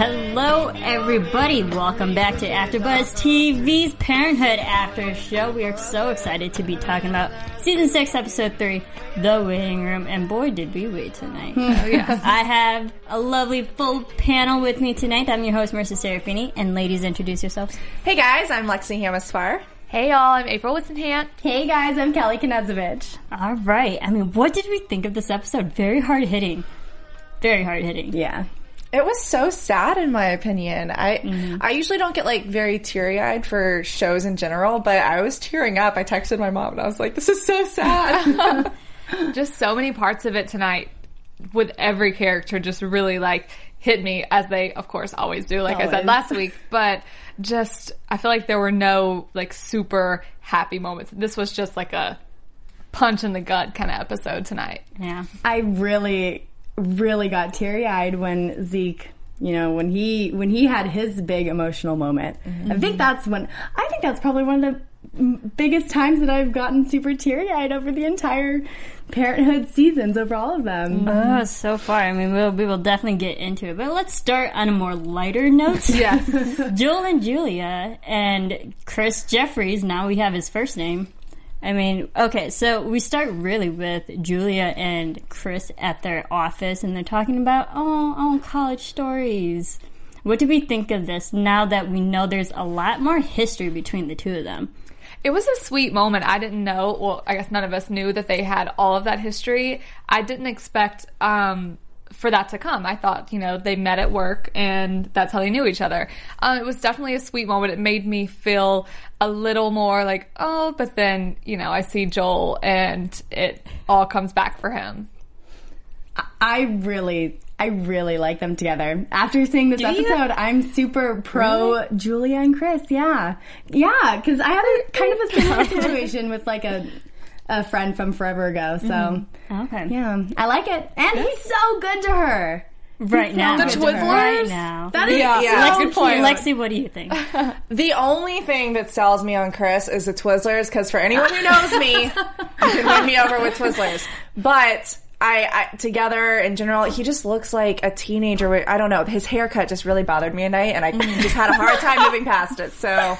Hello, everybody. Welcome back to AfterBuzz TV's Parenthood After Show. We are so excited to be talking about season six, episode three, The Waiting Room. And boy, did we wait tonight! Hmm. Oh, yes, I have a lovely full panel with me tonight. I'm your host, Marissa Serafini. And ladies, introduce yourselves. Hey guys, I'm Lexi Hamaspar. Hey y'all, I'm April Whitsenhant. Hey guys, I'm Kelly Knezovich. All right. I mean, what did we think of this episode? Very hard hitting. Very hard hitting. Yeah. It was so sad in my opinion. I mm-hmm. I usually don't get like very teary eyed for shows in general, but I was tearing up. I texted my mom and I was like, "This is so sad." Just so many parts of it tonight with every character just really like hit me as they of course always do, like I said last week. But just I feel like there were no like super happy moments. This was just like a punch in the gut kind of episode tonight. Yeah. I really, really got teary eyed when Zeke, you know, when he when he had his big emotional moment. I think mm-hmm. that's when I think that's probably one of the biggest times that I've gotten super teary eyed over the entire Parenthood seasons over all of them. Mm-hmm. Oh, so far. I mean, we'll, we will definitely get into it. But let's start on a more lighter note. Yes. Joel and Julia and Chris Jeffries, now we have his first name. I mean, okay, so we start really with Julia and Chris at their office, and they're talking about, oh, oh, college stories. What do we think of this now that we know there's a lot more history between the two of them? It was a sweet moment. I didn't know, well, I guess none of us knew that they had all of that history. I didn't expect um, for that to come. I thought, you know, they met at work and that's how they knew each other. Uh, it was definitely a sweet moment. It made me feel a little more like, oh, but then, you know, I see Joel and it all comes back for him. I really, I really like them together. After seeing this you? episode, I'm super pro Julia and Chris. Yeah, yeah, because I had a kind of a similar situation with like a a friend from forever ago. So mm-hmm. oh, Okay. yeah, I like it, and he's so good to her. Right now. The Twizzlers? Right now. That is Yeah, so yeah, cute. good point. Lexi, what do you think? the only thing that sells me on Chris is the Twizzlers because for anyone who knows me, you can win me over with Twizzlers. But I, I together in general, he just looks like a teenager. I don't know. His haircut just really bothered me at night, and I mm. just had a hard time moving past it. So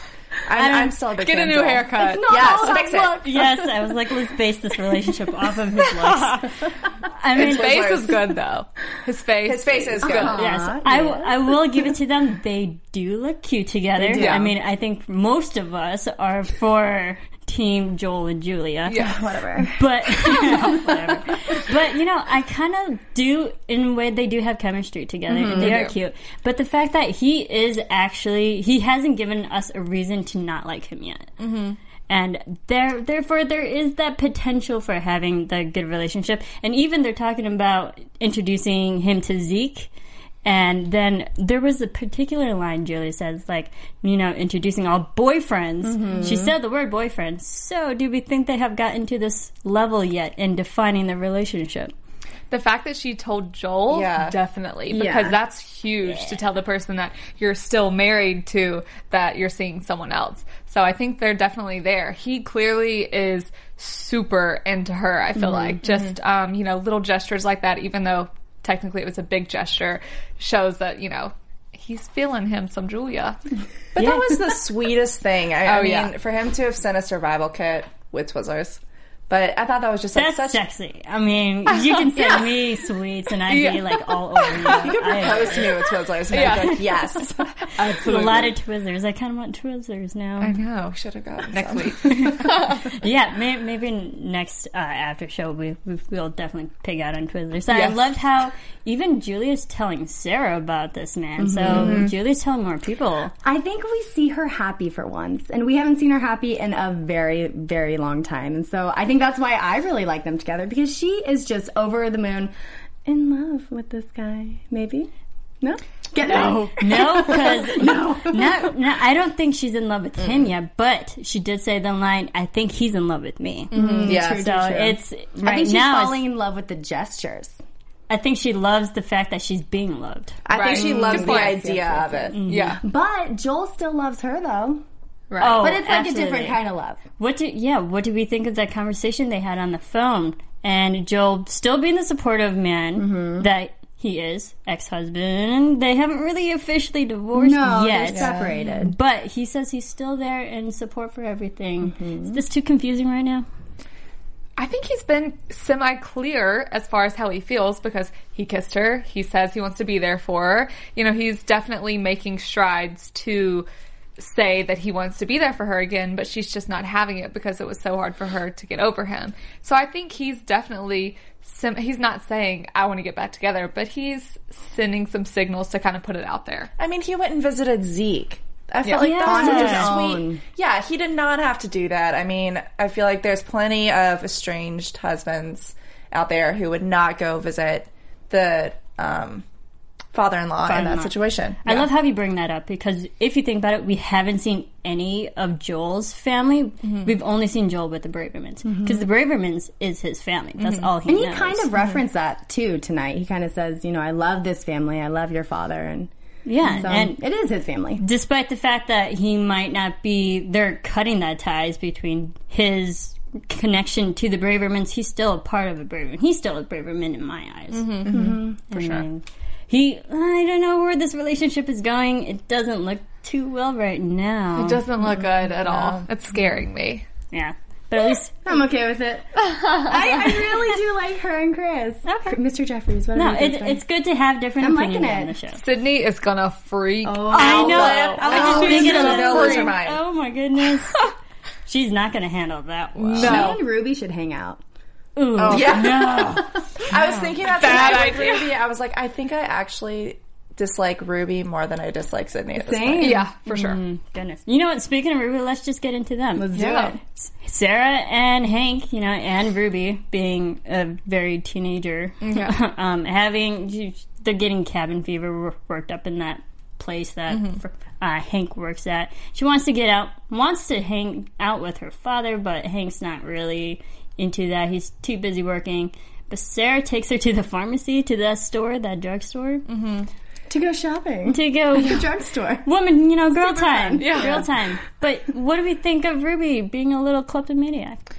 I'm, I'm still a big Get a fan of new Joel. haircut. Not Yes, all fix it. that look. yes, I was like, let's base this relationship off of his looks. I mean, His face is good though. His face. His face is good. Uh-huh. yes, I I will give it to them. They do look cute together. do. I mean, I think most of us are for Team Joel and Julia. Yeah. Whatever. But whatever. But you know, I kind of do in a way they do have chemistry together. and they, They are do. cute. But the fact that he is actually he hasn't given us a reason to not like him yet. Mm-hmm. And there, therefore, there is that potential for having the good relationship. And even they're talking about introducing him to Zeke. And then there was a particular line Julia says, like, you know, introducing all boyfriends. Mm-hmm. She said the word boyfriend. So, do we think they have gotten to this level yet in defining the relationship? The fact that she told Joel, Yeah. definitely, because Yeah. that's huge to tell the person that you're still married to that you're seeing someone else. So I think they're definitely there. He clearly is super into her. I feel mm-hmm. like just mm-hmm. um, you know little gestures like that, even though technically it was a big gesture, shows that you know he's feeling him some Julia. But that was the sweetest thing. I, I Oh, mean, yeah. for him to have sent a survival kit with Twizzlers, But I thought that was just like That's such. sexy. I mean, you can send me sweets and I'd be like all over you. You could I- propose to me with Twizzlers, and I'd be like, yes. a lot of Twizzlers. I kind of want Twizzlers now. I know. Should have gotten Next some. week. Yeah, may, maybe next uh, after show we, we will definitely pig out on Twizzlers. I Yes. loved how even Julia's telling Sarah about this man. Mm-hmm. So Julia's telling more people. I think we see her happy for once, and we haven't seen her happy in a very, very long time. And so I think that's why I really like them together because she is just over the moon in love with this guy. Maybe no, get no. No, because no. no, no, I don't think she's in love with mm. him yet. But she did say the line, "I think he's in love with me." Mm-hmm. Mm-hmm. Yeah. So true, true. it's I right think she's now. falling in love with the gestures. I think she loves the fact that she's being loved. I Right. think she loves Good the point. idea of it. Mm-hmm. Yeah. But Joel still loves her though. Right. Oh, But it's like absolutely. a different kind of love. What do yeah? What do we think of that conversation they had on the phone? And Joel still being the supportive man Mm-hmm. that he is, ex-husband. They haven't really officially divorced No, yet, they're separated. but he says he's still there in support for everything. Mm-hmm. Is this too confusing right now? I think he's been semi clear as far as how he feels because he kissed her. He says he wants to be there for her. You know, he's definitely making strides to say that he wants to be there for her again, but she's just not having it because it was so hard for her to get over him. So I think he's definitely sim- he's not saying I want to get back together, but he's sending some signals to kind of put it out there. I mean, he went and visited Zeke. I felt Yeah. like that was Yeah. such a sweet. Yeah, he did not have to do that. I mean, I feel like there's plenty of estranged husbands out there who would not go visit the um, father-in-law in that situation. I love how you bring that up because if you think about it, we haven't seen any of Joel's family. Mm-hmm. We've only seen Joel with the Bravermans because the Bravermans is his family. That's all he Mm-hmm. And he knows. kind of referenced that too tonight. He kind of says, you know, I love this family. I love your father, and yeah, so and it is his family. despite the fact that he might not be they're cutting that ties between his connection to the Bravermans, he's still a part of a Braverman. He's still a Braverman in my eyes. Mm-hmm. For sure. He, I don't know where this relationship is going. It doesn't look too well right now. It doesn't look good at all. It's scaring me. Yeah, but at least I'm okay with it. I, I really do like her and Chris. Okay. Mr. Jeffries. What no, are you it's it's good to have different I'm opinions liking on the it. show. Sydney is gonna freak. Oh, I know. I I was just thinking of gonna that. mind. Oh my goodness. She's not going to handle that well. She and Ruby should hang out. Ooh, Yeah. no. I was thinking about that Bad tonight with idea. Ruby. I was like, I think I actually dislike Ruby more than I dislike Sydney at this Same. point. Yeah, for sure. Goodness. You know what? Speaking of Ruby, let's just get into them. Let's do it. Sarah and Hank, you know, and Ruby being a very teenager, Yeah. um, having they're getting cabin fever worked up in that place that uh, Hank works at. She wants to get out, wants to hang out with her father, but Hank's not really into that. He's too busy working. But Sarah takes her to the pharmacy, to that store, that drugstore, mm-hmm. To go shopping. to go The drugstore. woman, you know, girl time. fun. Yeah. Girl time. But what do we think of Ruby being a little kleptomaniac?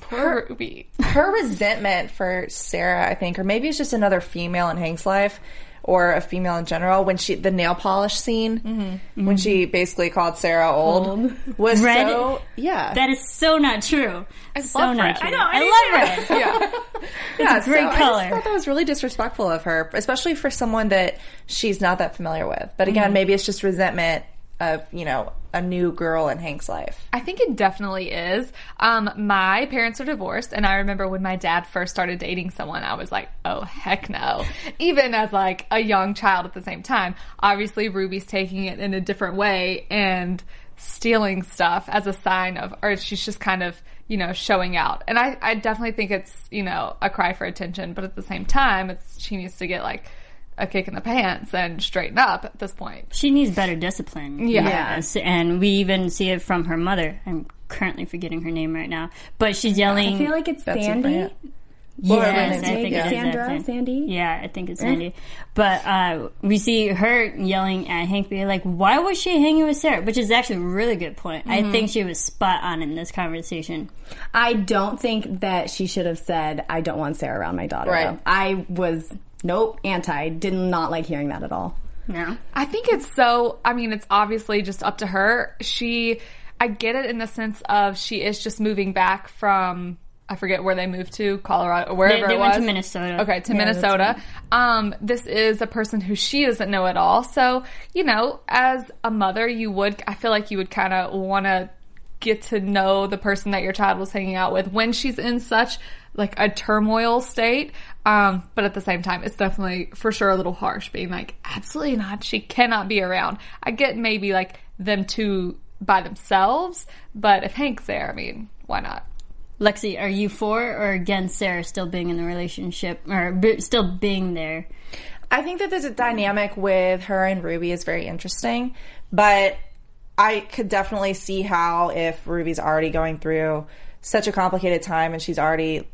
Poor Ruby. her resentment for Sarah, I think, or maybe it's just another female in Hank's life, or a female in general. When she the nail polish scene, mm-hmm. Mm-hmm. when she basically called Sarah old, was Red? so yeah. That is so not true. I so love not red. true. I know, I, love red. Yeah. yeah, great so I color. just thought that was really disrespectful of her, especially for someone that she's not that familiar with. But again, mm-hmm. maybe it's just resentment of you know a new girl in Hank's life. I think it definitely is. Um, my parents are divorced, and I remember when my dad first started dating someone, I was like, "Oh heck no!" Even as like a young child at the same time. Obviously, Ruby's taking it in a different way and stealing stuff as a sign of, or she's just kind of you know showing out. And I, I definitely think it's you know a cry for attention, but at the same time, it's she needs to get like a kick in the pants and straighten up at this point. She needs better discipline. Yeah. Yes. And we even see it from her mother. I'm currently forgetting her name right now. But she's yelling. I feel like it's Betsy Sandy. Bryant. yes, I think is, yeah. is Sandra, that thing. Sandy? Yeah, I think it's Sandy. But uh, we see her yelling at Hank, being like, "Why was she hanging with Sarah?" Which is actually a really good point. I think she was spot on in this conversation. I don't think that she should have said, I don't want Sarah around my daughter. Right. though. I was, nope, anti. Did not like hearing that at all. No. I think it's so, I mean, it's obviously just up to her. She, I get it in the sense of she is just moving back from I forget where they moved to, Colorado, or They, wherever they it went to Minnesota. Okay, to Yeah, that's Minnesota. Um, this is a person who she doesn't know at all. So, you know, as a mother, you would, I feel like you would kind of want to get to know the person that your child was hanging out with when she's in such like a turmoil state. Um, but at the same time, it's definitely for sure a little harsh being like, absolutely not. She cannot be around. I get maybe like them two by themselves, but if Hank's there, I mean, why not? Lexi, are you for or against Sarah still being in the relationship or b- still being there? I think that the dynamic with her and Ruby is very interesting, but I could definitely see how if Ruby's already going through such a complicated time and she's already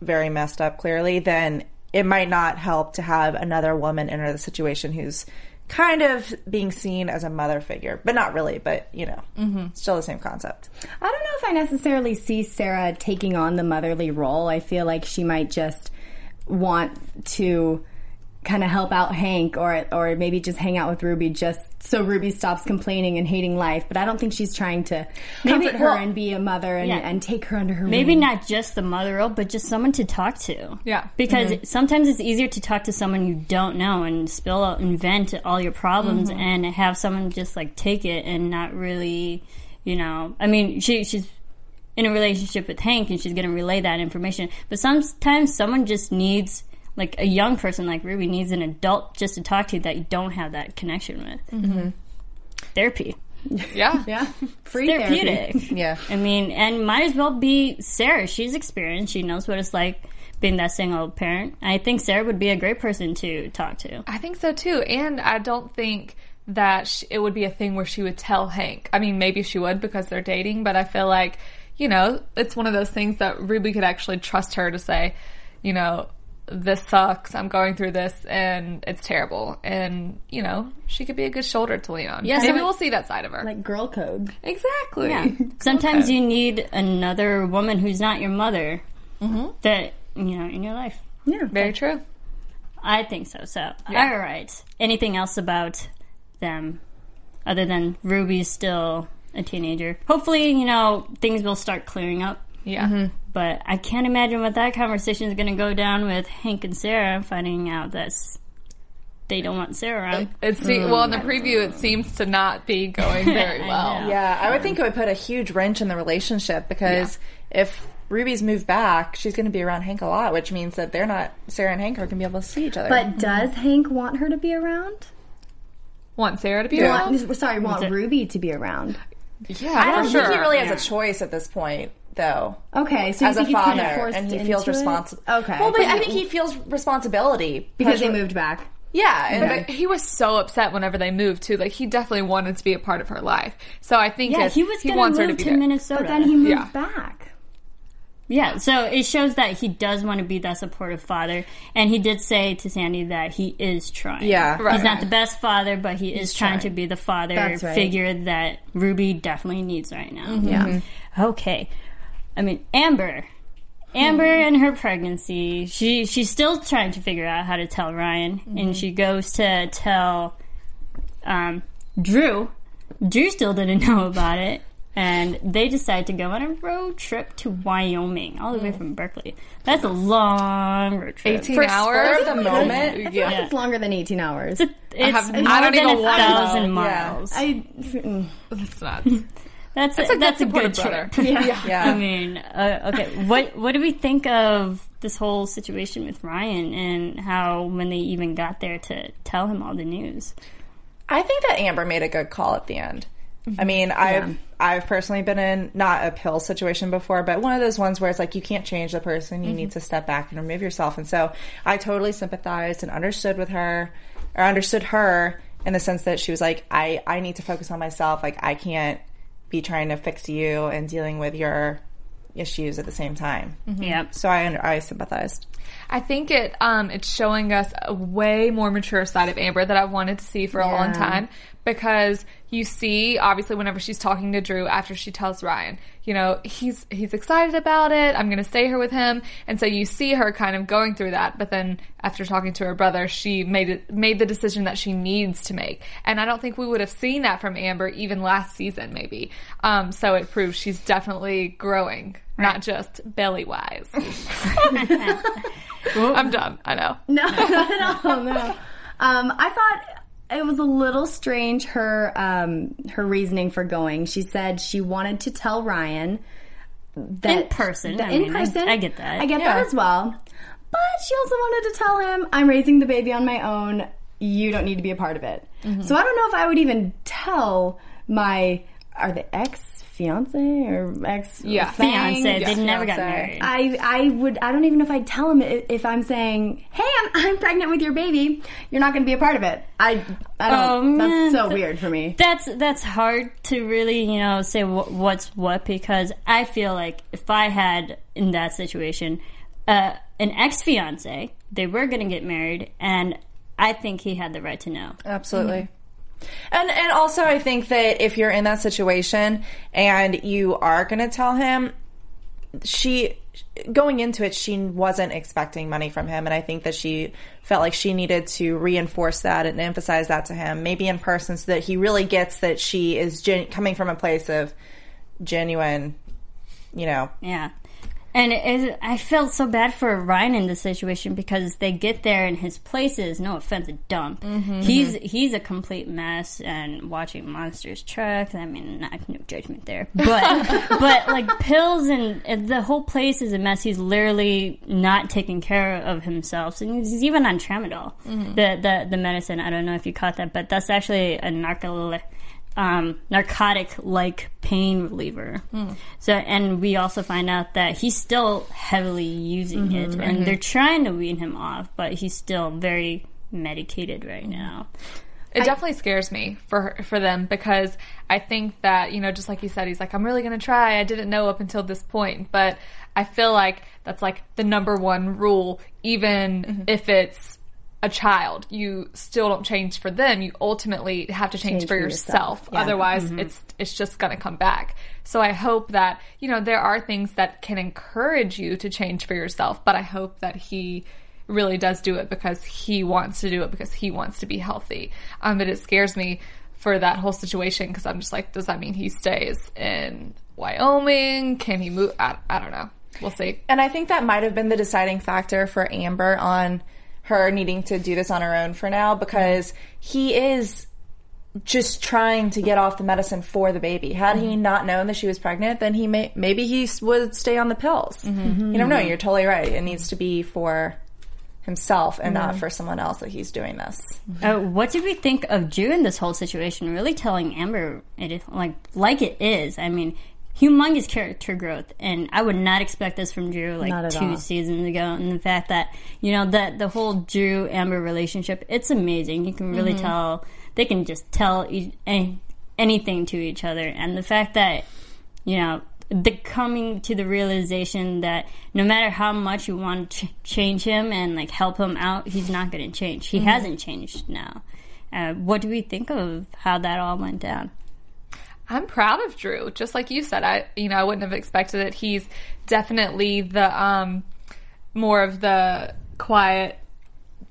very messed up clearly, then it might not help to have another woman enter the situation who's kind of being seen as a mother figure, but not really, but you know, mm-hmm. still the same concept. I don't know if I necessarily see Sarah taking on the motherly role. I feel like she might just want to kind of help out Hank or or maybe just hang out with Ruby just so Ruby stops complaining and hating life. But I don't think she's trying to Maybe- comfort her well, and be a mother and, yeah. and take her under her Maybe wing. not just the mother role, but just someone to talk to. Yeah. Because mm-hmm. sometimes it's easier to talk to someone you don't know and spill out and vent all your problems mm-hmm. and have someone just like take it and not really, you know. I mean, she she's in a relationship with Hank and she's going to relay that information. But sometimes someone just needs like a young person like Ruby needs an adult just to talk to that you don't have that connection with. Mm-hmm. Therapy. Yeah. Yeah, free therapy. Therapeutic. Yeah. I mean, and might as well be Sarah. She's experienced. She knows what it's like being that single parent. I think Sarah would be a great person to talk to. I think so too. And I don't think that sh it would be a thing where she would tell Hank. I mean, maybe she would because they're dating, but I feel like, you know, it's one of those things that Ruby could actually trust her to say, you know, this sucks. I'm going through this and it's terrible. And, you know, she could be a good shoulder to lean on. Yeah, Maybe so- we'll see that side of her. Like girl code. exactly. Yeah. Sometimes you need another woman who's not your mother mm-hmm. that, you know, in your life. Yeah. Very true. I think so. So, all right. Anything else about them other than Ruby's still a teenager? Hopefully, you know, things will start clearing up. Yeah. Mm-hmm. But I can't imagine what that conversation is going to go down with Hank and Sarah finding out that they don't want Sarah around. It se- mm. well, in the preview, it seems to not be going very well. know. Yeah, I would think it would put a huge wrench in the relationship because if Ruby's moved back, she's going to be around Hank a lot, which means that they're not Sarah and Hank are going to be able to see each other. But does Hank want her to be around? Want Sarah to be Yeah. around? Want, sorry, want it- Ruby to be around. Yeah, I don't for think sure. he really has a choice at this point, though. Okay, so you As a think he's father, kind of forced and he feels responsible. Okay, Well, but I think he feels responsibility because they moved back. Yeah, and But he was so upset whenever they moved too. Like he definitely wanted to be a part of her life. So I think Yeah, he was he going to wants her move to to, be there. Minnesota. But then he moved Yeah. back. yeah, so it shows that he does want to be that supportive father. And he did say to Sandy that he is trying. Yeah. Right. He's not the best father, but he is trying, trying. to be the father right. figure that Ruby definitely needs right now. Mm-hmm. Yeah. Okay. I mean, Amber. Amber and her pregnancy, she she's still trying to figure out how to tell Ryan, and she goes to tell um, Drew. Drew still didn't know about it, and they decide to go on a road trip to Wyoming, all the way from Berkeley. That's a long road trip. 18 for hours. spur the moment, I feel Yeah. it's longer than 18 hours. It's have- more I don't than even a wanna thousand know. Yeah. miles. I, mm, That's nuts. That's a, That's a good that's a good brother. trip. yeah. yeah. I mean, uh, okay. What what do we think of this whole situation with Ryan and how when they even got there to tell him all the news? I think that Amber made a good call at the end. Mm-hmm. I mean, I've I've personally been in not a pill situation before, but one of those ones where it's like you can't change the person, Mm-hmm. you need to step back and remove yourself. And so I totally sympathized and understood with her, or understood her in the sense that she was like, I I need to focus on myself. Like I can't be trying to fix you and dealing with your issues at the same time. Yep. So I under- I sympathized. I think it um it's showing us a way more mature side of Amber that I've wanted to see for a long time because you see obviously whenever she's talking to Drew after she tells Ryan, you know, he's he's excited about it. I'm going to stay here with him. And so you see her kind of going through that, but then after talking to her brother, she made it made the decision that she needs to make. And I don't think we would have seen that from Amber even last season maybe. Um so it proves she's definitely growing not just belly wise. I'm done. I know. No, not at all. No. Um, I thought it was a little strange her um, her reasoning for going. She said she wanted to tell Ryan that In person, that- I in mean, I- person, I get that. I get Yeah. that as well. But she also wanted to tell him, "I'm raising the baby on my own. You don't need to be a part of it." Mm-hmm. So I don't know if I would even tell my are the ex fiance or ex Yeah. Fiance, they Yes, never got married. I I would I don't even know if I'd tell him if, if I'm saying, "Hey, I'm I'm pregnant with your baby. You're not going to be a part of it." I I don't. Oh, that's so weird for me. that's that's hard to really you know say wh- what's what because I feel like if I had in that situation uh, an ex fiance, they were going to get married, and I think he had the right to know. Absolutely. And and also I think that if you're in that situation and you are going to tell him she going into it she wasn't expecting money from him and I think that she felt like she needed to reinforce that and emphasize that to him maybe in person so that he really gets that she is gen- coming from a place of genuine you know Yeah. And it, is- I felt so bad for Ryan in this situation because they get there and his place is, no offense, a dump. Mm-hmm, mm-hmm. He's he's a complete mess and watching monsters trucks. I mean, not no judgment there, but but like pills and, and the whole place is a mess. He's literally not taking care of himself, and he's even on tramadol, mm-hmm. the the the medicine. I don't know if you caught that, but that's actually a narco um, narcotic like pain reliever. Hmm. So, and we also find out that he's still heavily using mm-hmm, it, and mm-hmm. they're trying to wean him off, but he's still very medicated right now. It definitely scares me for for them because I think that you know, just like you said, he's like, I'm really gonna try. I didn't know up until this point, but I feel like that's like the number one rule, even mm-hmm. if it's a child. You still don't change for them. You ultimately have to change, Change for for yourself. yourself. Yeah. Otherwise, it's it's just gonna come back. So I hope that you know there are things that can encourage you to change for yourself, but I hope that he really does do it because he wants to do it because he wants to be healthy. Um, but it scares me for that whole situation because I'm just like, does that mean he stays in Wyoming? Can he move? I, I don't know. We'll see. And I think that might have been the deciding factor for Amber on her needing to do this on her own for now because he is just trying to get off the medicine for the baby. Had he mm-hmm. not known that she was pregnant, then he may maybe he would stay on the pills. Mm-hmm. You don't mm-hmm. know. You're totally right. It needs to be for himself and not for someone else that he's doing this. Uh, what did we think of Drew in this whole situation? Really telling Amber it is like like it is. I mean, humongous character growth, and I would not expect this from Drew like two all. seasons ago. And the fact that you know that the whole Drew Amber relationship, it's amazing. You can really tell they can just tell each, any, anything to each other, and the fact that you know the coming to the realization that no matter how much you want to ch- change him and like help him out, he's not going to change. He hasn't changed now. Uh, what do we think of how that all went down? I'm proud of Drew. Just like you said, I you know I wouldn't have expected it. He's definitely the um more of the quiet,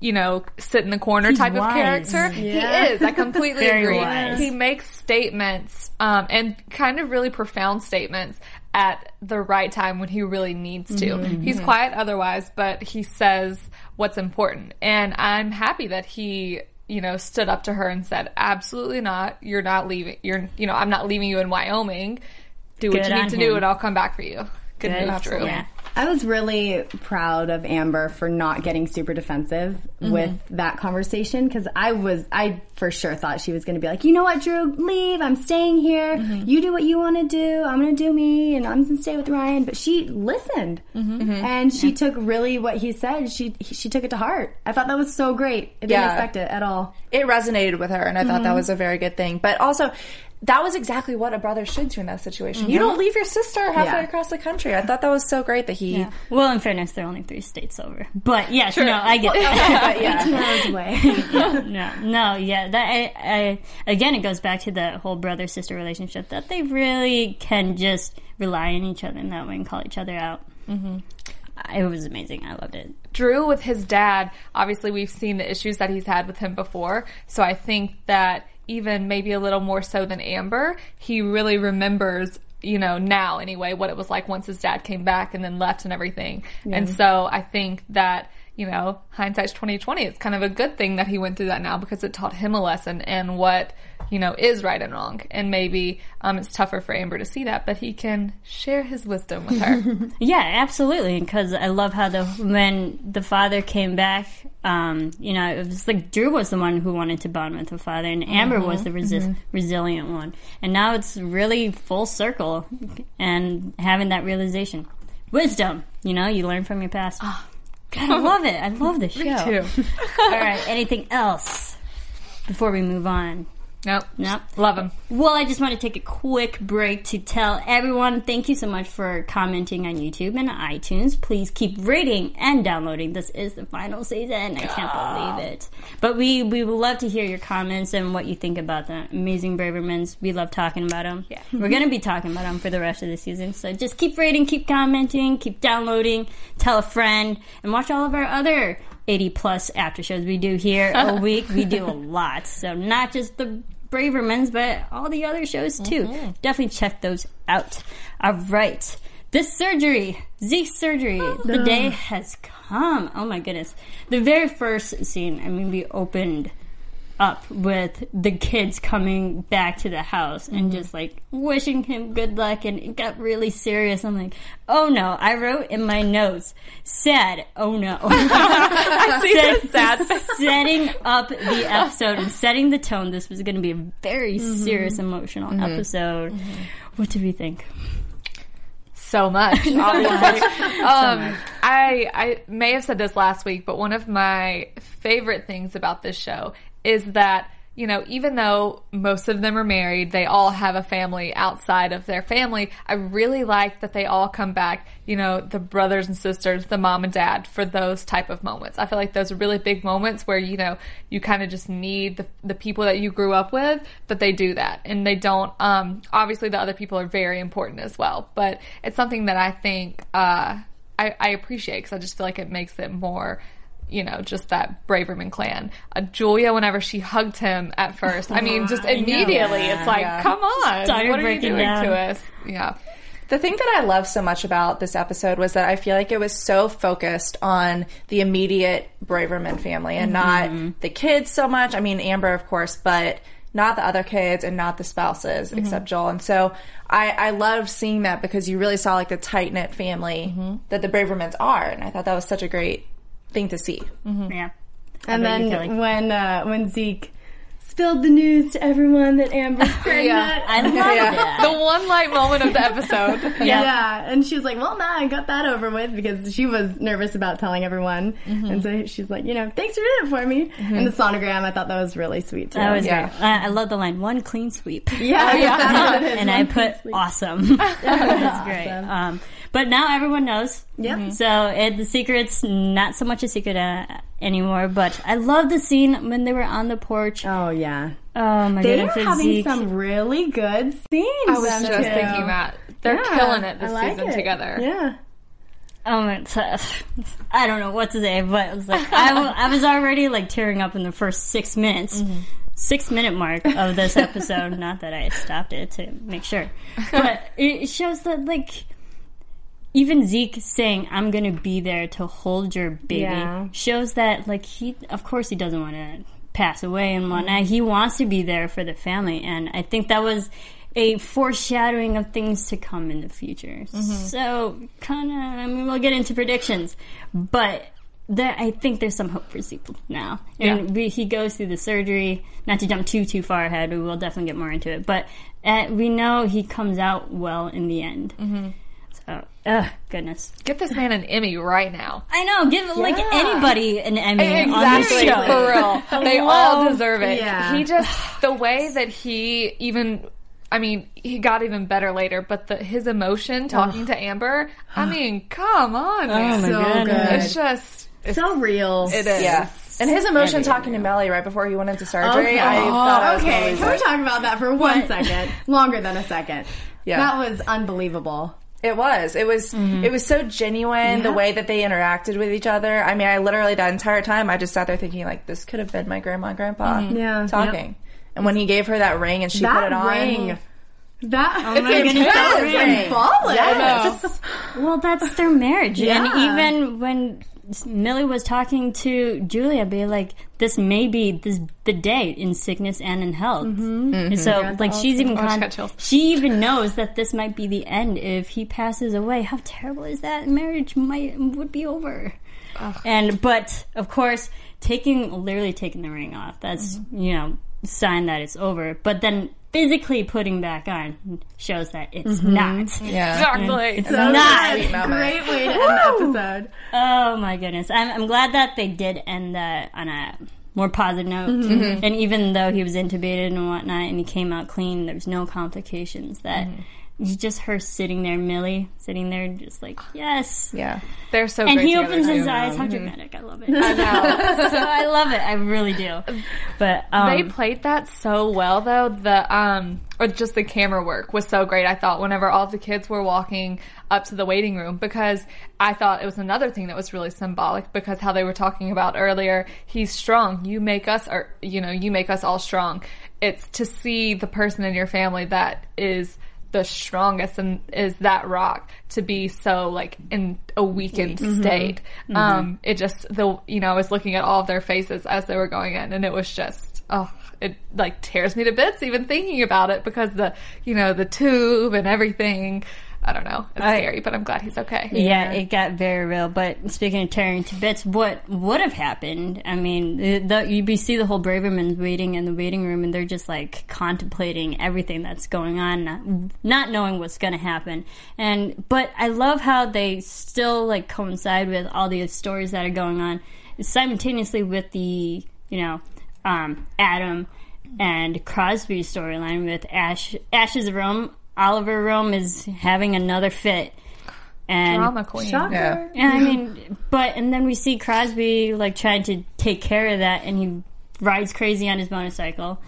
you know, sit in the corner type of wise. character. He is. I completely agree. wise. He makes statements um, and kind of really profound statements at the right time when he really needs to. He's quiet otherwise, but he says what's important. And I'm happy that he you know, stood up to her and said, "Absolutely not. You're not leaving. You're, you know, I'm not leaving you in Wyoming. Do what Good you need to him. do, and I'll come back for you." Good, Good. move, Drew. Yeah. I was really proud of Amber for not getting super defensive mm-hmm. with that conversation because I was, I for sure thought she was going to be like, you know what, Drew, leave. I'm staying here. Mm-hmm. You do what you want to do. I'm going to do me, and I'm going to stay with Ryan. But she listened, mm-hmm. and she took really what he said. She she took it to heart. I thought that was so great. I didn't Yeah. expect it at all. It resonated with her, and I thought that was a very good thing. But also, that was exactly what a brother should do in that situation. You don't leave your sister halfway Yeah. across the country. I thought that was so great that he. Well, in fairness, they're only three states over. But yes, no, I get that. But yeah. Miles away. no, no, yeah. That I, I again, it goes back to the whole brother sister relationship that they really can just rely on each other in that way and call each other out. Mm-hmm. It was amazing. I loved it. Drew with his dad, obviously we've seen the issues that he's had with him before. So I think that even maybe a little more so than Amber, he really remembers you know, now anyway, what it was like once his dad came back and then left and everything. And so I think that, you know, hindsight's 2020. It's kind of a good thing that he went through that now because it taught him a lesson and what, you know, is right and wrong. And maybe, um, it's tougher for Amber to see that, but he can share his wisdom with her. Yeah, absolutely. Because I love how the when the father came back, um, you know, it was like Drew was the one who wanted to bond with the father, and Amber was the resi- resilient one. And now it's really full circle, and having that realization, wisdom. You know, you learn from your past. God, I love it. I love the show. Me too. All right, anything else before we move on? Nope. Nope. Love them. Well, I just want to take a quick break to tell everyone thank you so much for commenting on YouTube and iTunes. Please keep rating and downloading. This is the final season. I can't ah. believe it. But we, we would love to hear your comments and what you think about the amazing Bravermans. We love talking about them. Yeah. We're going to be talking about them for the rest of the season. So just keep rating, keep commenting, keep downloading, tell a friend, and watch all of our other 80 plus after shows we do here a week. We do a lot. So not just the Bravermans, but all the other shows too. Mm-hmm. Definitely check those out. All right. This surgery, Zeke's surgery, oh, the day has come. Oh my goodness. The very first scene, I mean, we opened up with the kids coming back to the house and mm-hmm. just like wishing him good luck and it got really serious. I'm like, oh no. I wrote in my notes, sad, oh no. I see Set- sad setting up the episode and setting the tone. This was going to be a very mm-hmm. serious, emotional mm-hmm. episode. What did we think? so much. Obviously. um, I I may have said this last week, but one of my favorite things about this show is that you know even though most of them are married, they all have a family outside of their family. I really like that they all come back. You know, the brothers and sisters, the mom and dad, for those type of moments. I feel like those are really big moments where you know you kind of just need the the people that you grew up with, but they do that and they don't. Um, obviously, the other people are very important as well, but it's something that I think uh, I, I appreciate because I just feel like it makes it more. You know, just that Braverman clan. Uh, Julia, whenever she hugged him at first, I mean, just immediately, it's like, Yeah. come on, Started what are you doing down. to us? Yeah. The thing that I love so much about this episode was that I feel like it was so focused on the immediate Braverman family and not the kids so much. I mean, Amber, of course, but not the other kids and not the spouses except Joel. And so I, I loved seeing that because you really saw like the tight knit family that the Bravermans are. And I thought that was such a great thing to see. Mm-hmm. Yeah. And then when uh, when Zeke spilled the news to everyone that Amber's pregnant. Yeah. I love that. The one light moment of the episode. Yeah. yeah. and she was like, "Well, now I got that over with," because she was nervous about telling everyone, Mm-hmm. and so she's like, "You know, thanks for doing it for me." And the sonogram, I thought that was really sweet too. That was Yeah. great. I, I love the line, one clean sweep. yeah, yeah, that's what it is. and I put complete- awesome. That's great. Awesome. Um, but now everyone knows. Yep. Mm-hmm. So it, the secret's not so much a secret uh, anymore. But I love the scene when they were on the porch. Oh yeah, Oh my they goodness, are it's having Zeke. some really good scenes. I was just two. thinking that. They're Yeah, killing it this like season it. together. Yeah. Oh my, uh, I don't know what to say, but it was like I, wa- I was already like tearing up in the first six minutes. Mm-hmm. Six minute mark of this episode. Not that I stopped it to make sure, but it shows that like even Zeke saying I'm gonna be there to hold your baby Yeah. shows that like he of course he doesn't want to pass away and whatnot. He wants to be there for the family, and I think that was a foreshadowing of things to come in the future. So kind of, I mean, we'll get into predictions, but. There, I think there's some hope for Zeke now, and we, he goes through the surgery. Not to jump too too far ahead, we will definitely get more into it. But uh, we know he comes out well in the end. Mm-hmm. So, ugh, goodness, Get this man an Emmy right now. I know. Give like anybody an Emmy Exactly, on this show. for real. They all deserve it. Yeah. He just the way that he even. I mean, he got even better later, but the, his emotion talking to Amber. I mean, come on, oh man. my So goodness. good. It's just it's, So real. it is. Yeah. And his emotion talking to Millie right before he went into surgery, Okay. I thought that was okay, can we talk about that for one second? Longer than a second. Yeah. That was unbelievable. It was. It was. Mm-hmm. It was so genuine. The way that they interacted with each other. I mean, I literally that entire time I just sat there thinking like, this could have been my grandma and grandpa mm-hmm. Yeah. talking. And when he gave her that ring and she that put it on, ring That Oh my goodness, so is. Yes. Well, that's their marriage. Yeah. And even when Millie was talking to Julia, be like, this may be this the day in sickness and in health. Mm-hmm. And mm-hmm. so, like, she's even Oh, she con- got she even knows that this might be the end if he passes away. How terrible is that? Marriage might would be over. And but of course, taking literally taking the ring off. That's mm-hmm. you know sign that it's over. But then physically putting back on shows that it's not. Yeah. Exactly. It's not. Sweet moment. Great way to end the episode. Oh my goodness. I'm, I'm glad that they did end that on a more positive note. Mm-hmm. And even though he was intubated and whatnot and he came out clean, there was no complications. That Mm-hmm. It's just her sitting there, Millie, sitting there just like, yes. Yeah. They're so And great he together, opens too. his eyes. How dramatic. I love it. I know. so I love it. I really do. But um, They played that so well though. The um or just the camera work was so great. I thought whenever all the kids were walking up to the waiting room because I thought it was another thing that was really symbolic because how they were talking about earlier, he's strong. You make us or you know, you make us all strong. It's to see the person in your family that is the strongest and is that rock to be so like in a weakened state. Um, it just the you know I was looking at all of their faces as they were going in, and it was just oh it like tears me to bits even thinking about it because the you know the tube and everything. I don't know. It's I- scary, but I'm glad he's okay. Yeah, it got very real. But speaking of tearing to bits, what would have happened? I mean, the, the, you be- see the whole Bravermans waiting in the waiting room, and they're just like contemplating everything that's going on, not, not knowing what's going to happen. And but I love how they still like coincide with all the stories that are going on simultaneously with the you know um, Adam and Crosby storyline with Ash Ashes of room. Oliver Rome is having another fit. And Drama queen. Shocker. Yeah. and I mean, but and then we see Crosby like trying to take care of that, and he rides crazy on his motorcycle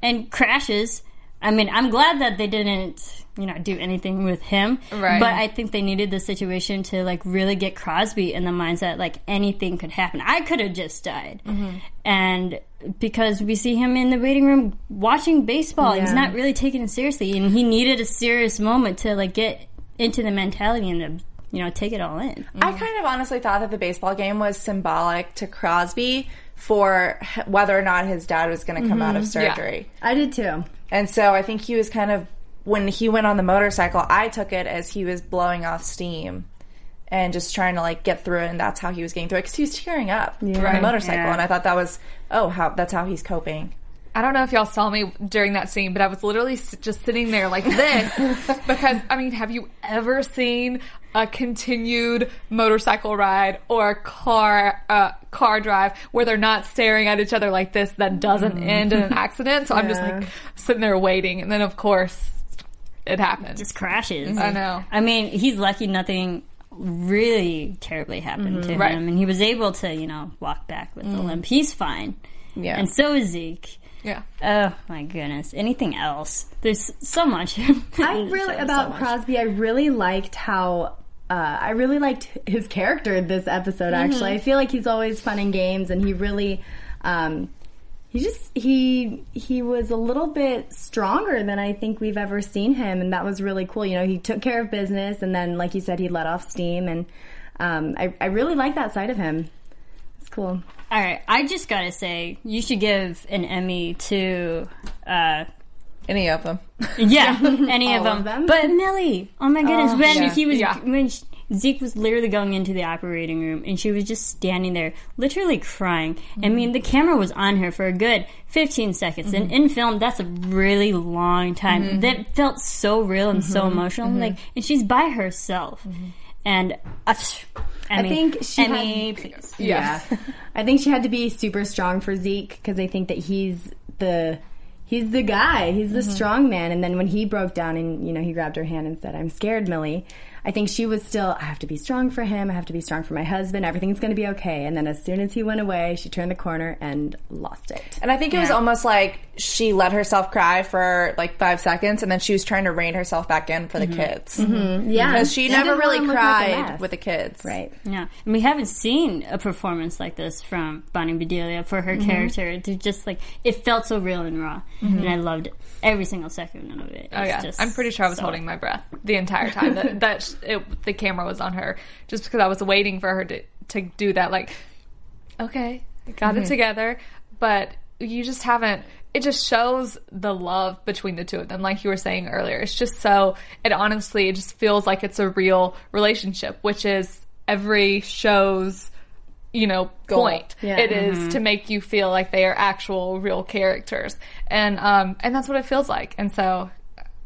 and crashes. I mean, I'm glad that they didn't, you know, do anything with him. Right. But I think they needed the situation to like really get Crosby in the mindset like anything could happen. I could have just died, mm-hmm. and because we see him in the waiting room watching baseball, he's not really taking it seriously, and he needed a serious moment to like get into the mentality and to you know take it all in. I kind of honestly thought that the baseball game was symbolic to Crosby for whether or not his dad was going to come out of mm-hmm. surgery. I did too. And so I think he was kind of when he went on the motorcycle, I took it as he was blowing off steam and just trying to like get through it and that's how he was getting through it cuz he was tearing up on the motorcycle Yeah. and I thought that was oh how that's how he's coping. I don't know if y'all saw me during that scene, but I was literally s- just sitting there like this because I mean, have you ever seen a continued motorcycle ride or car uh, car drive where they're not staring at each other like this that doesn't end in an accident? So I'm just like sitting there waiting, and then of course it happens. just crashes. I know. I mean, he's lucky nothing really terribly happened to Right. him, and he was able to, you know, walk back with the limp. He's fine, Yeah. and so is Zeke. Yeah. Oh my goodness! Anything else? There's so much. I really about Crosby. I really liked how. Uh, I really liked his character this episode. Actually, I feel like he's always fun and games, and he really, um, he just he he was a little bit stronger than I think we've ever seen him, and that was really cool. You know, he took care of business, and then, like you said, he let off steam, and um, I I really like that side of him. It's cool. All right, I just gotta say, you should give an Emmy to, uh, Any of them. yeah, any of them. of them? But Millie, oh my goodness, oh, when yeah. he was Yeah. when sh Zeke was literally going into the operating room, and she was just standing there, literally crying. I mean, the camera was on her for a good fifteen seconds, and mm-hmm. in film, that's a really long time. Mm-hmm. That felt so real and so mm-hmm. emotional. Like, and she's by herself, and uh, I, mean, think she Emmy, had- please. Yeah. I think she had to be super strong for Zeke because I think that he's the he's the guy. He's the strong man. And then when he broke down and you know he grabbed her hand and said, "I'm scared, Millie," I think she was still, I have to be strong for him. I have to be strong for my husband. Everything's going to be okay. And then as soon as he went away, she turned the corner and lost it. And I think it was almost like she let herself cry for like five seconds, and then she was trying to rein herself back in for the mm-hmm. kids. Mm-hmm. Mm-hmm. Yeah. Because she never really want him to look like cried with the kids. Right. Yeah, and we haven't seen a performance like this from Bonnie Bedelia for her character. It just like it felt so real and raw, and I loved every single second of it. Oh yeah, just I'm pretty sure I was so- holding my breath the entire time that that it, the camera was on her, just because I was waiting for her to to do that. Like, okay, got it mm-hmm. together, but you just haven't. It just shows the love between the two of them, like you were saying earlier. It's just so. It honestly, it just feels like it's a real relationship, which is every show's you know point Yeah. it is to make you feel like they are actual real characters and um and that's what it feels like and so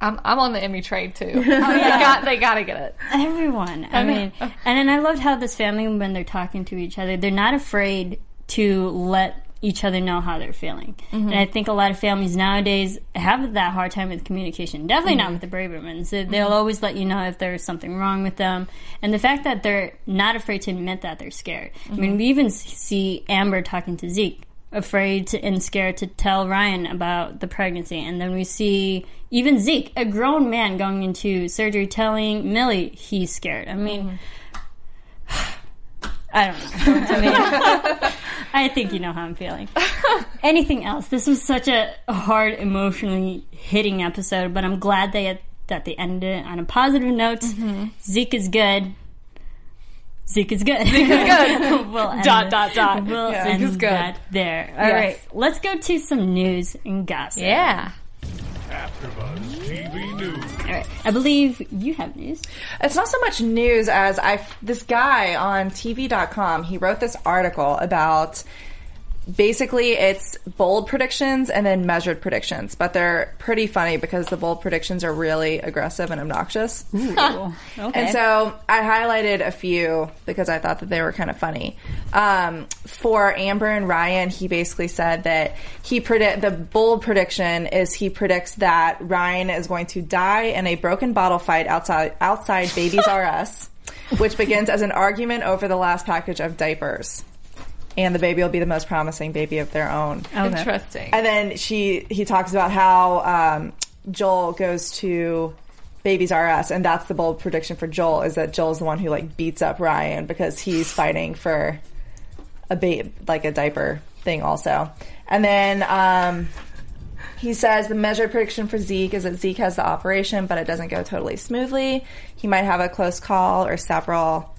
i'm i'm on the emmy trade too oh, yeah. they got they gotta get it Everyone. I mean, and then I loved how this family, when they're talking to each other, they're not afraid to let each other know how they're feeling. Mm-hmm. And I think a lot of families nowadays have that hard time with communication. Definitely not mm-hmm. with the Bravermans. They- They'll mm-hmm. always let you know if there's something wrong with them. And the fact that they're not afraid to admit that they're scared. I mean, we even see Amber talking to Zeke. Afraid to, and scared to tell Ryan about the pregnancy, and then we see even Zeke, a grown man, going into surgery, telling Millie he's scared. I mean, I don't know. I mean, I think you know how I'm feeling. Anything else? This was such a hard, emotionally hitting episode, but I'm glad they had, that they ended it on a positive note. Mm-hmm. Zeke is good. Zeke is good. Zeke is good. we'll end Dot, dot, dot. We'll Yeah. end Zeke is good. that there. All right, Yes. let's go to some news and gossip. yeah AfterBuzz TV News. I believe you have news. It's not so much news as I this guy on TV.com. He wrote this article about basically it's bold predictions and then measured predictions, but they're pretty funny because the bold predictions are really aggressive and obnoxious. Cool. Okay. And so I highlighted a few because I thought that they were kind of funny. Um, for Amber and Ryan, he basically said that he predict the bold prediction is he predicts that Ryan is going to die in a broken bottle fight outside outside Babies R Us, which begins as an argument over the last package of diapers. And the baby will be the most promising baby of their own. interesting And then she he talks about how um, Joel goes to Babies R Us, and that's the bold prediction for Joel is that Joel's the one who like beats up Ryan because he's fighting for a babe like a diaper thing also. And then um, he says the measured prediction for Zeke is that Zeke has the operation, but it doesn't go totally smoothly. He might have a close call or several.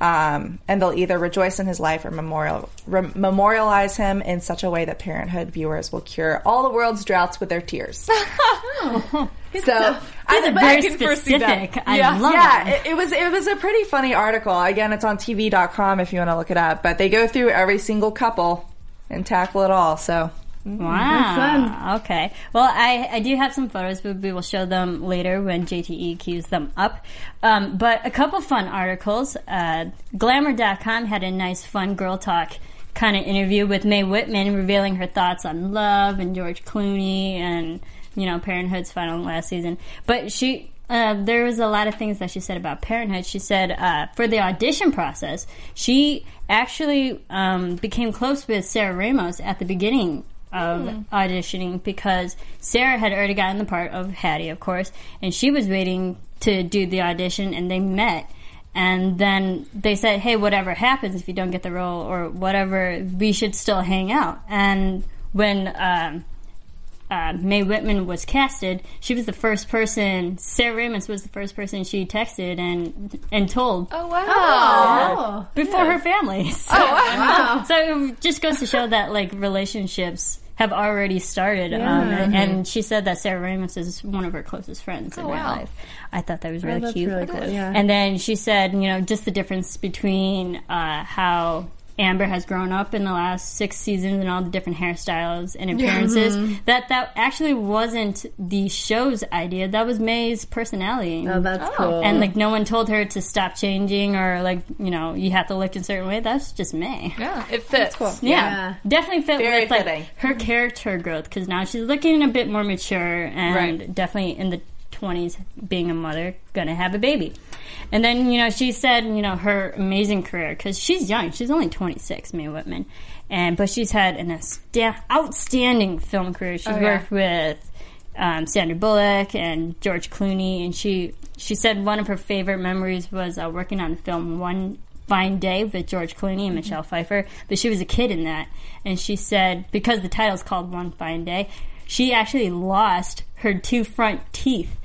Um, and they'll either rejoice in his life or memorial, re- memorialize him in such a way that Parenthood viewers will cure all the world's droughts with their tears. so These I, but- very can foresee that. specific. I Yeah. love yeah, it. it, it was it was a pretty funny article. Again, it's on TV.com if you want to look it up. But they go through every single couple and tackle it all. So Wow. Okay. Well, I, I do have some photos, but we will show them later when JTE queues them up. Um, but a couple fun articles. Uh, Glamour.com had a nice, fun girl talk kind of interview with Mae Whitman, revealing her thoughts on love and George Clooney and, you know, Parenthood's final last season. But she, uh, there was a lot of things that she said about Parenthood. She said uh, for the audition process, she actually um, became close with Sarah Ramos at the beginning of auditioning because Sarah had already gotten the part of Haddie, of course, and she was waiting to do the audition, and they met. And then they said, "Hey, whatever happens if you don't get the role or whatever, we should still hang out." And when um, uh, Mae Whitman was casted, she was the first person. Sarah Ramos was the first person she texted and and told oh wow Oh. before her family. So, so it just goes to show that like relationships have already started. Um, and, and she said that Sarah Ramos is one of her closest friends in real wow. life. I thought that was really that's cute. really cool, yeah. And then she said, you know, just the difference between uh, how Amber has grown up in the last six seasons and all the different hairstyles and appearances. Mm-hmm. That that actually wasn't the show's idea. That was Mae's personality. Oh, that's oh. cool. and like no one told her to stop changing or like you know you have to look a certain way. That's just May. yeah it fits Yeah, Yeah. definitely fit Very with like fitting. her character growth because now she's looking a bit more mature and Right. definitely in the twenties, being a mother, gonna have a baby. And then, you know, she said, you know, her amazing career, because she's young. She's only 26, Mae Whitman. And, but she's had an outstanding film career. She's yeah. worked with um, Sandra Bullock and George Clooney, and she she said one of her favorite memories was uh, working on the film One Fine Day with George Clooney and Michelle Pfeiffer. But she was a kid in that, and she said because the title's called One Fine Day, she actually lost her two front teeth.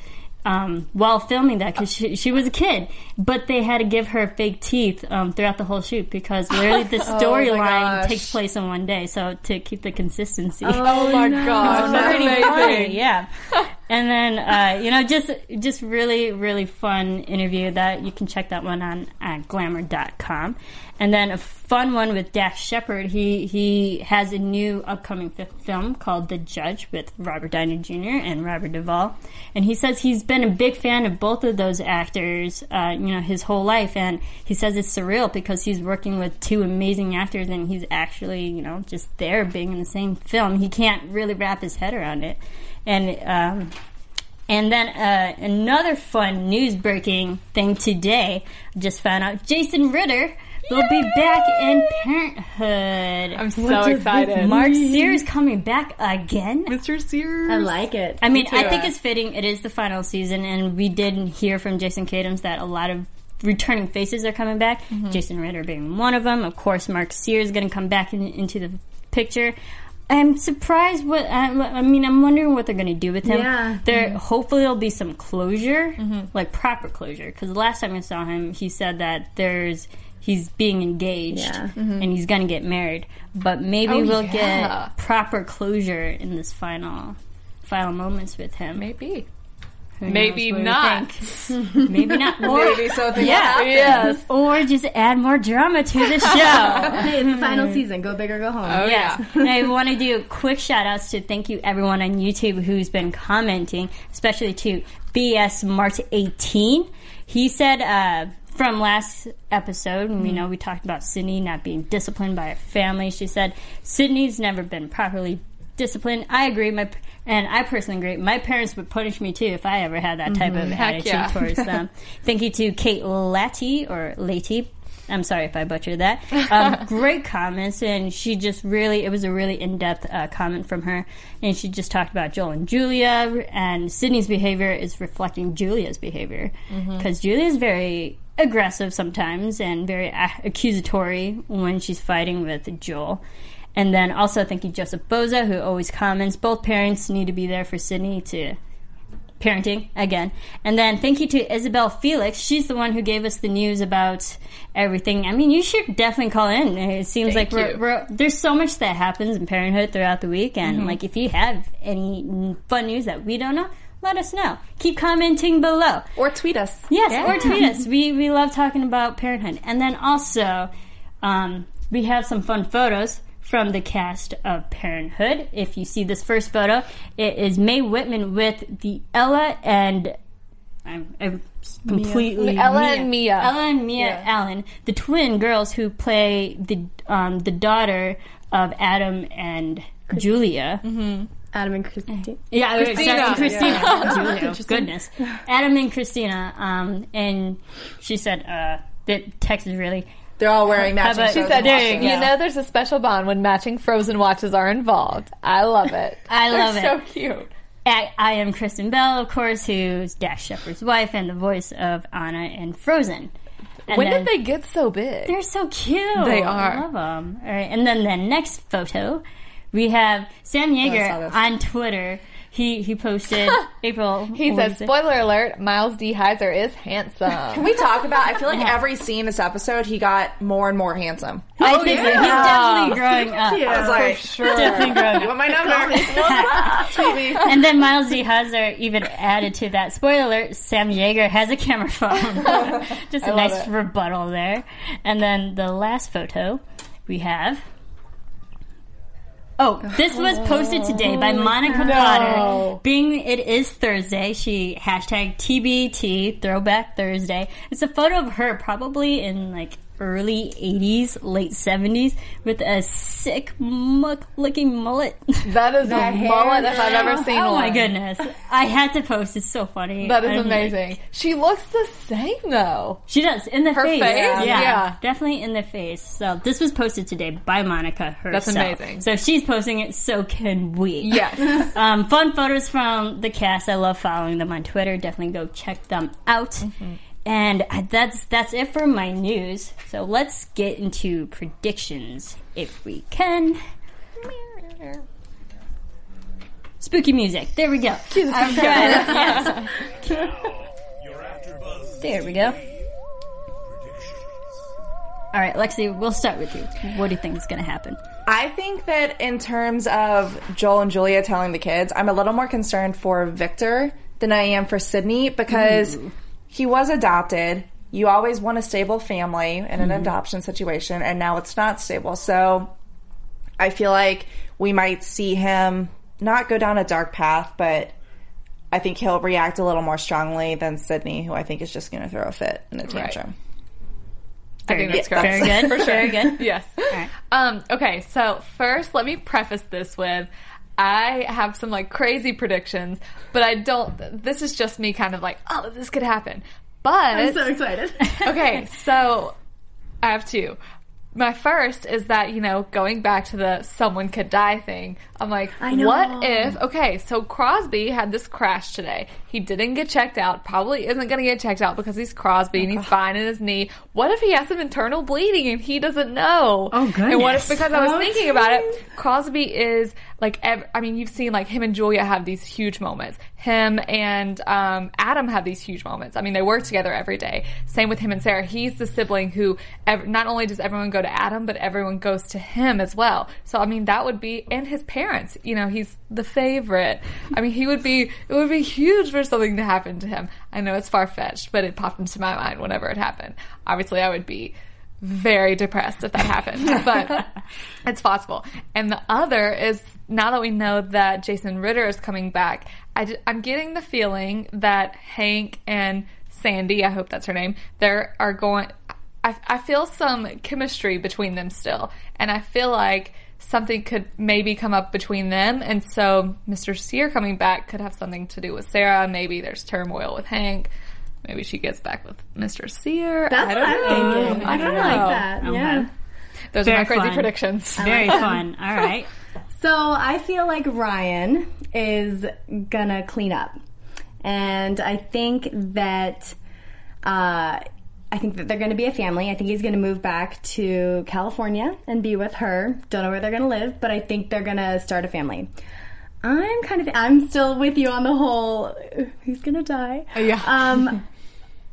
Um, while filming that, because she, she was a kid, but they had to give her fake teeth um, throughout the whole shoot because literally the storyline gosh. takes place in one day, so to keep the consistency. Oh my gosh, that's amazing. yeah. And then uh, you know, just just really really fun interview that you can check that one on at glamour.com. And then a fun one with Dax Shepard. He he has a new upcoming fi- film called The Judge with Robert Downey Jr. and Robert Duvall. And he says he's been a big fan of both of those actors, uh, you know, his whole life. And he says it's surreal because he's working with two amazing actors and he's actually, you know, just there being in the same film. He can't really wrap his head around it. And um, and then uh, another fun news breaking thing today. I just found out Jason Ritter will be back in Parenthood. I'm so does this excited. Mark Sears coming back again. Mr. Sears. I like it. I mean, too. I think it's fitting. It is the final season, and we did hear from Jason Katims that a lot of returning faces are coming back. Mm-hmm. Jason Ritter being one of them. Of course, Mark Sears is going to come back in, into the picture. I'm surprised what I, I mean. I'm wondering what they're going to do with him. Yeah. There, hopefully, there'll be some closure, Mm-hmm. like proper closure. Because the last time I saw him, he said that there's he's being engaged Yeah. and he's going to get married. But maybe Oh, we'll yeah. get proper closure in this final final moments with him. Maybe. Who Maybe not. Maybe not. Or, Maybe something yeah, will. Yes. or just add more drama to the show. Hey, it's the final season. Go big or go home. Oh, Yes. yeah. And I want to do quick shout outs to thank you everyone on YouTube who's been commenting, especially to BS Mart 18. He said, uh, from last episode, and we know we talked about Sydney not being disciplined by her family. She said, Sydney's never been properly disciplined. I agree. My and I personally agree. My parents would punish me too if I ever had that type of attitude yeah. towards them. Thank you to Kate Latty or Lati. I'm sorry if I butchered that. Um, great comments, and she just really, it was a really in depth uh, comment from her. And she just talked about Joel and Julia, and Sydney's behavior is reflecting Julia's behavior. Because Julia is very aggressive sometimes and very a- accusatory when she's fighting with Joel. And then also thank you Joseph Boza who always comments. Both parents need to be there for Sydney to parenting again. And then thank you to Isabel Felix. She's the one who gave us the news about everything. I mean, you should definitely call in. It seems Thank like we're, we're, there's so much that happens in parenthood throughout the week. And like, if you have any fun news that we don't know, let us know. Keep commenting below. Or tweet us. Yes, or tweet us. We we love talking about parenthood. And then also, um, we have some fun photos from the cast of Parenthood. If you see this first photo, it is Mae Whitman with the Ella and I'm, I'm completely Ella and Mia. Ella and Mia Allen, the twin girls who play the um, the daughter of Adam and Julia. Adam and Christine. Yeah, Christina. Christina. Christina. Julia, goodness. Adam and Christina. Um, and she said, uh, that text is really. They're all wearing matching about- She said, watches. you know, there's a special bond when matching Frozen watches are involved. I love it. I They're love it. So cute. I, I am Kristen Bell, of course, who's Dax Shepard's wife and the voice of Anna in Frozen. And When then- did they get so big? They're so cute. They are. I love them. All right, and then the next photo, we have Sam oh, Jaeger saw this. on Twitter. He he posted April. He says, spoiler alert, Miles D. Heizer is handsome. Can we talk about? I feel like every scene this episode, he got more and more handsome. I think oh, so. He's definitely growing up. I was like, for sure. Definitely growing you want my number? And then Miles D. Heizer even added to that. Spoiler alert, Sam Jaeger has a camera phone. Just a nice it. rebuttal there. And then the last photo we have. Oh, this was posted today by oh Monica Potter. Being it is Thursday, she hashtag TBT Throwback Thursday. It's a photo of her probably in like early 80s, late 70s with a sick muck looking mullet. That is That a hair, mullet if I've ever seen oh one. my goodness. I had to post. It's so funny. That is I'm like- amazing. She looks the same though. She does in the Her face. face? Yeah, Yeah. definitely in the face. So this was posted today by Monica herself. That's amazing. So if she's posting it, so can we. Yes. um, fun photos from the cast. I love following them on Twitter. Definitely go check them out. Mm-hmm. And that's that's it for my news. So let's get into predictions if we can. Spooky music. There we go. I'm trying. Yes. There we go. All right, Lexi, we'll start with you. What do you think is going to happen? I think that in terms of Joel and Julia telling the kids, I'm a little more concerned for Victor than I am for Sydney because he was adopted. You always want a stable family in an adoption situation, and now it's not stable. So I feel like we might see him not go down a dark path, but I think he'll react a little more strongly than Sydney, who I think is just going to throw a fit and a tantrum. I think that's good. correct. Very good. For sure. Very good. Yes. right. Um, okay, so first let me preface this with I have some like crazy predictions, but I don't this is just me kind of like, oh, this could happen. But I'm so excited. okay, so I have two. My first is that, you know, going back to the someone could die thing, I'm like, know. what if, okay, so Crosby had this crash today. He didn't get checked out, probably isn't going to get checked out because he's Crosby and he's fine in his knee. What if he has some internal bleeding and he doesn't know? Oh, And what if, because I was Oh, thinking about it. Crosby is like, ev- I mean, you've seen like him and Julia have these huge moments. Him and um, Adam have these huge moments. I mean, they work together every day. Same with him and Sarah. He's the sibling who ev- not only does everyone go to Adam, but everyone goes to him as well. So I mean, that would be and his parents. You know, he's the favorite. I mean, he would be. It would be huge for something to happen to him. I know it's far fetched, but it popped into my mind whenever it happened. Obviously, I would be very depressed if that happened, but it's possible. And the other is now that we know that Jason Ritter is coming back, I, am getting the feeling that Hank and Sandy, I hope that's her name, there are going. I, I feel some chemistry between them still, and I feel like something could maybe come up between them, and so Mr. Cyr coming back could have something to do with Sarah. Maybe there's turmoil with Hank. Maybe she gets back with Mr. Cyr. That's I don't what I'm know. thinking. I don't know. like that. Okay. Yeah. Those Very are my crazy fun. predictions. Very fun. All right. So I feel like Ryan is gonna clean up, and I think that uh, I think that they're gonna be a family. I think he's gonna move back to California and be with her. Don't know where they're gonna live, but I think they're gonna start a family. I'm kind of I'm still with you on the whole. Who's gonna die? yeah. Um,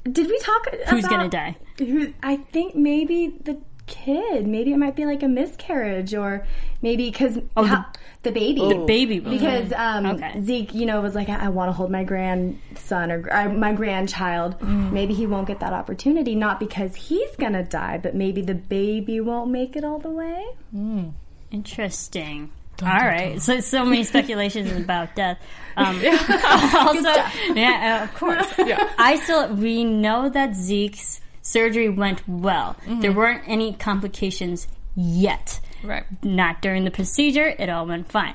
did we talk? Who's about- gonna die? Who? I think maybe the kid. Maybe it might be like a miscarriage, or maybe because the- the baby. The baby will. Because um, Okay. Zeke, you know, was like, I, I want to hold my grandson or, or my grandchild. Mm. Maybe he won't get that opportunity, not because he's gonna die, but maybe the baby won't make it all the way. Interesting. All right. So so many speculations about death. Um, also, yeah, uh, of course. Yeah. I still we know that Zeke's surgery went well. Mm-hmm. There weren't any complications yet. Right. Not during the procedure. It all went fine.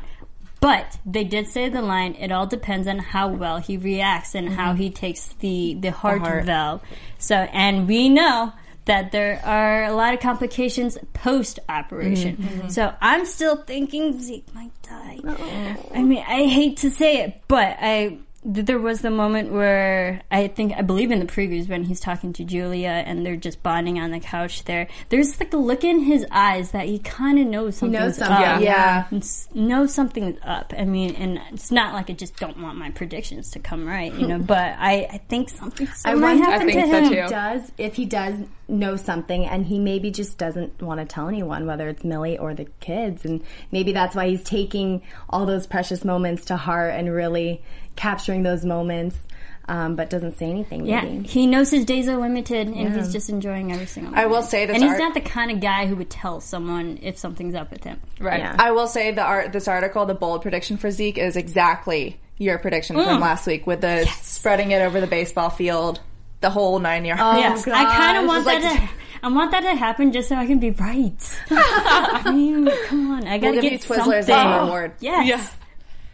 But they did say the line. It all depends on how well he reacts and how mm-hmm. he takes the the heart, heart. valve. So, and we know that there are a lot of complications post operation. Mm-hmm. Mm-hmm. So I'm still thinking Zeke might die. I mean, I hate to say it, but I there was the moment where I think I believe in the previews when he's talking to Julia and they're just bonding on the couch there. There's like a look in his eyes that he kind of knows something's knows something, up. yeah. Knows something's up. I mean, and it's not like I just don't want my predictions to come right, you know. But I, I think something I might happen I think to so him. he does if he does know something and he maybe just doesn't want to tell anyone whether it's millie or the kids and maybe that's why he's taking all those precious moments to heart and really capturing those moments um, but doesn't say anything Yeah, maybe he knows his days are limited, and he's just enjoying every single. I will say this and he's art- not the kind of guy who would tell someone if something's up with him. Right. Yeah. I will say the art this article, the bold prediction for Zeke is exactly your prediction Mm. from last week with the spreading it over the baseball field, the whole nine yards. yes, I kind of want that. like- to, I want that to happen just so I can be right. I mean, come on, I gotta We'll give get you Twizzlers something. as a reward. Yes. Yeah.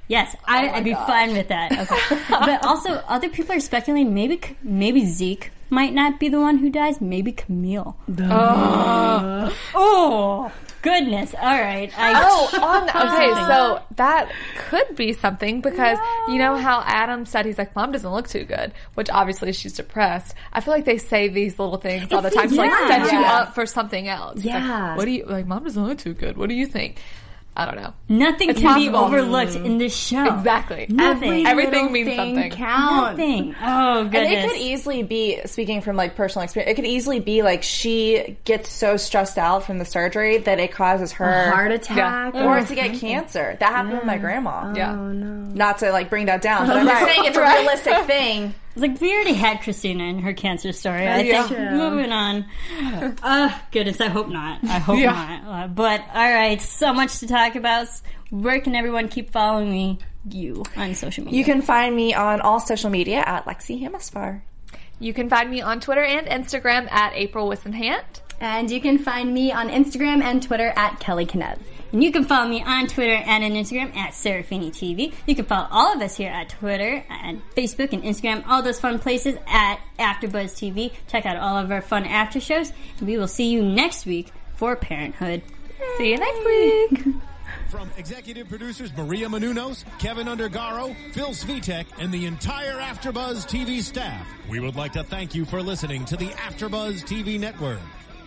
Yes, oh I, I'd be fine with that. Okay, but also other people are speculating maybe maybe Zeke might not be the one who dies. Maybe Camille. Oh. oh, goodness! All right. I, Oh, on okay, so that could be something because you know how Adam said he's like, Mom doesn't look too good, which obviously she's depressed. I feel like they say these little things all the time to like yeah. set you up for something else. It's like, Yeah. what do you like? Mom doesn't look too good. What do you think? I don't know. nothing It's can be possible. overlooked mm. in this show. Exactly. Nothing. Everything means thing something. Counts. Nothing. Oh goodness. And it could easily be, speaking from like personal experience, it could easily be like she gets so stressed out from the surgery that it causes her Heart attack. or to get cancer. That happened with my grandma. Oh, yeah. Oh no. Not to like bring that down, but oh, I'm just saying it's a realistic thing. It's like we already had Christina and her cancer story. I Yeah. think moving on. Uh, goodness, I hope not. I hope Yeah. not. Uh, but all right, so much to talk about. Where can everyone keep following me? You on social media. You can find me on all social media at Lexi Hamaspar. You can find me on Twitter and Instagram at April Wissenhant. And you can find me on Instagram and Twitter at Kelly Kinez. And you can follow me on Twitter and on Instagram at Serafini TV. You can follow all of us here at Twitter and Facebook and Instagram, all those fun places at AfterBuzz TV. Check out all of our fun after shows. And we will see you next week for Parenthood. See you next week. From executive producers Maria Menounos, Kevin Undergaro, Phil Svitek, and the entire AfterBuzz TV staff, we would like to thank you for listening to the AfterBuzz TV network.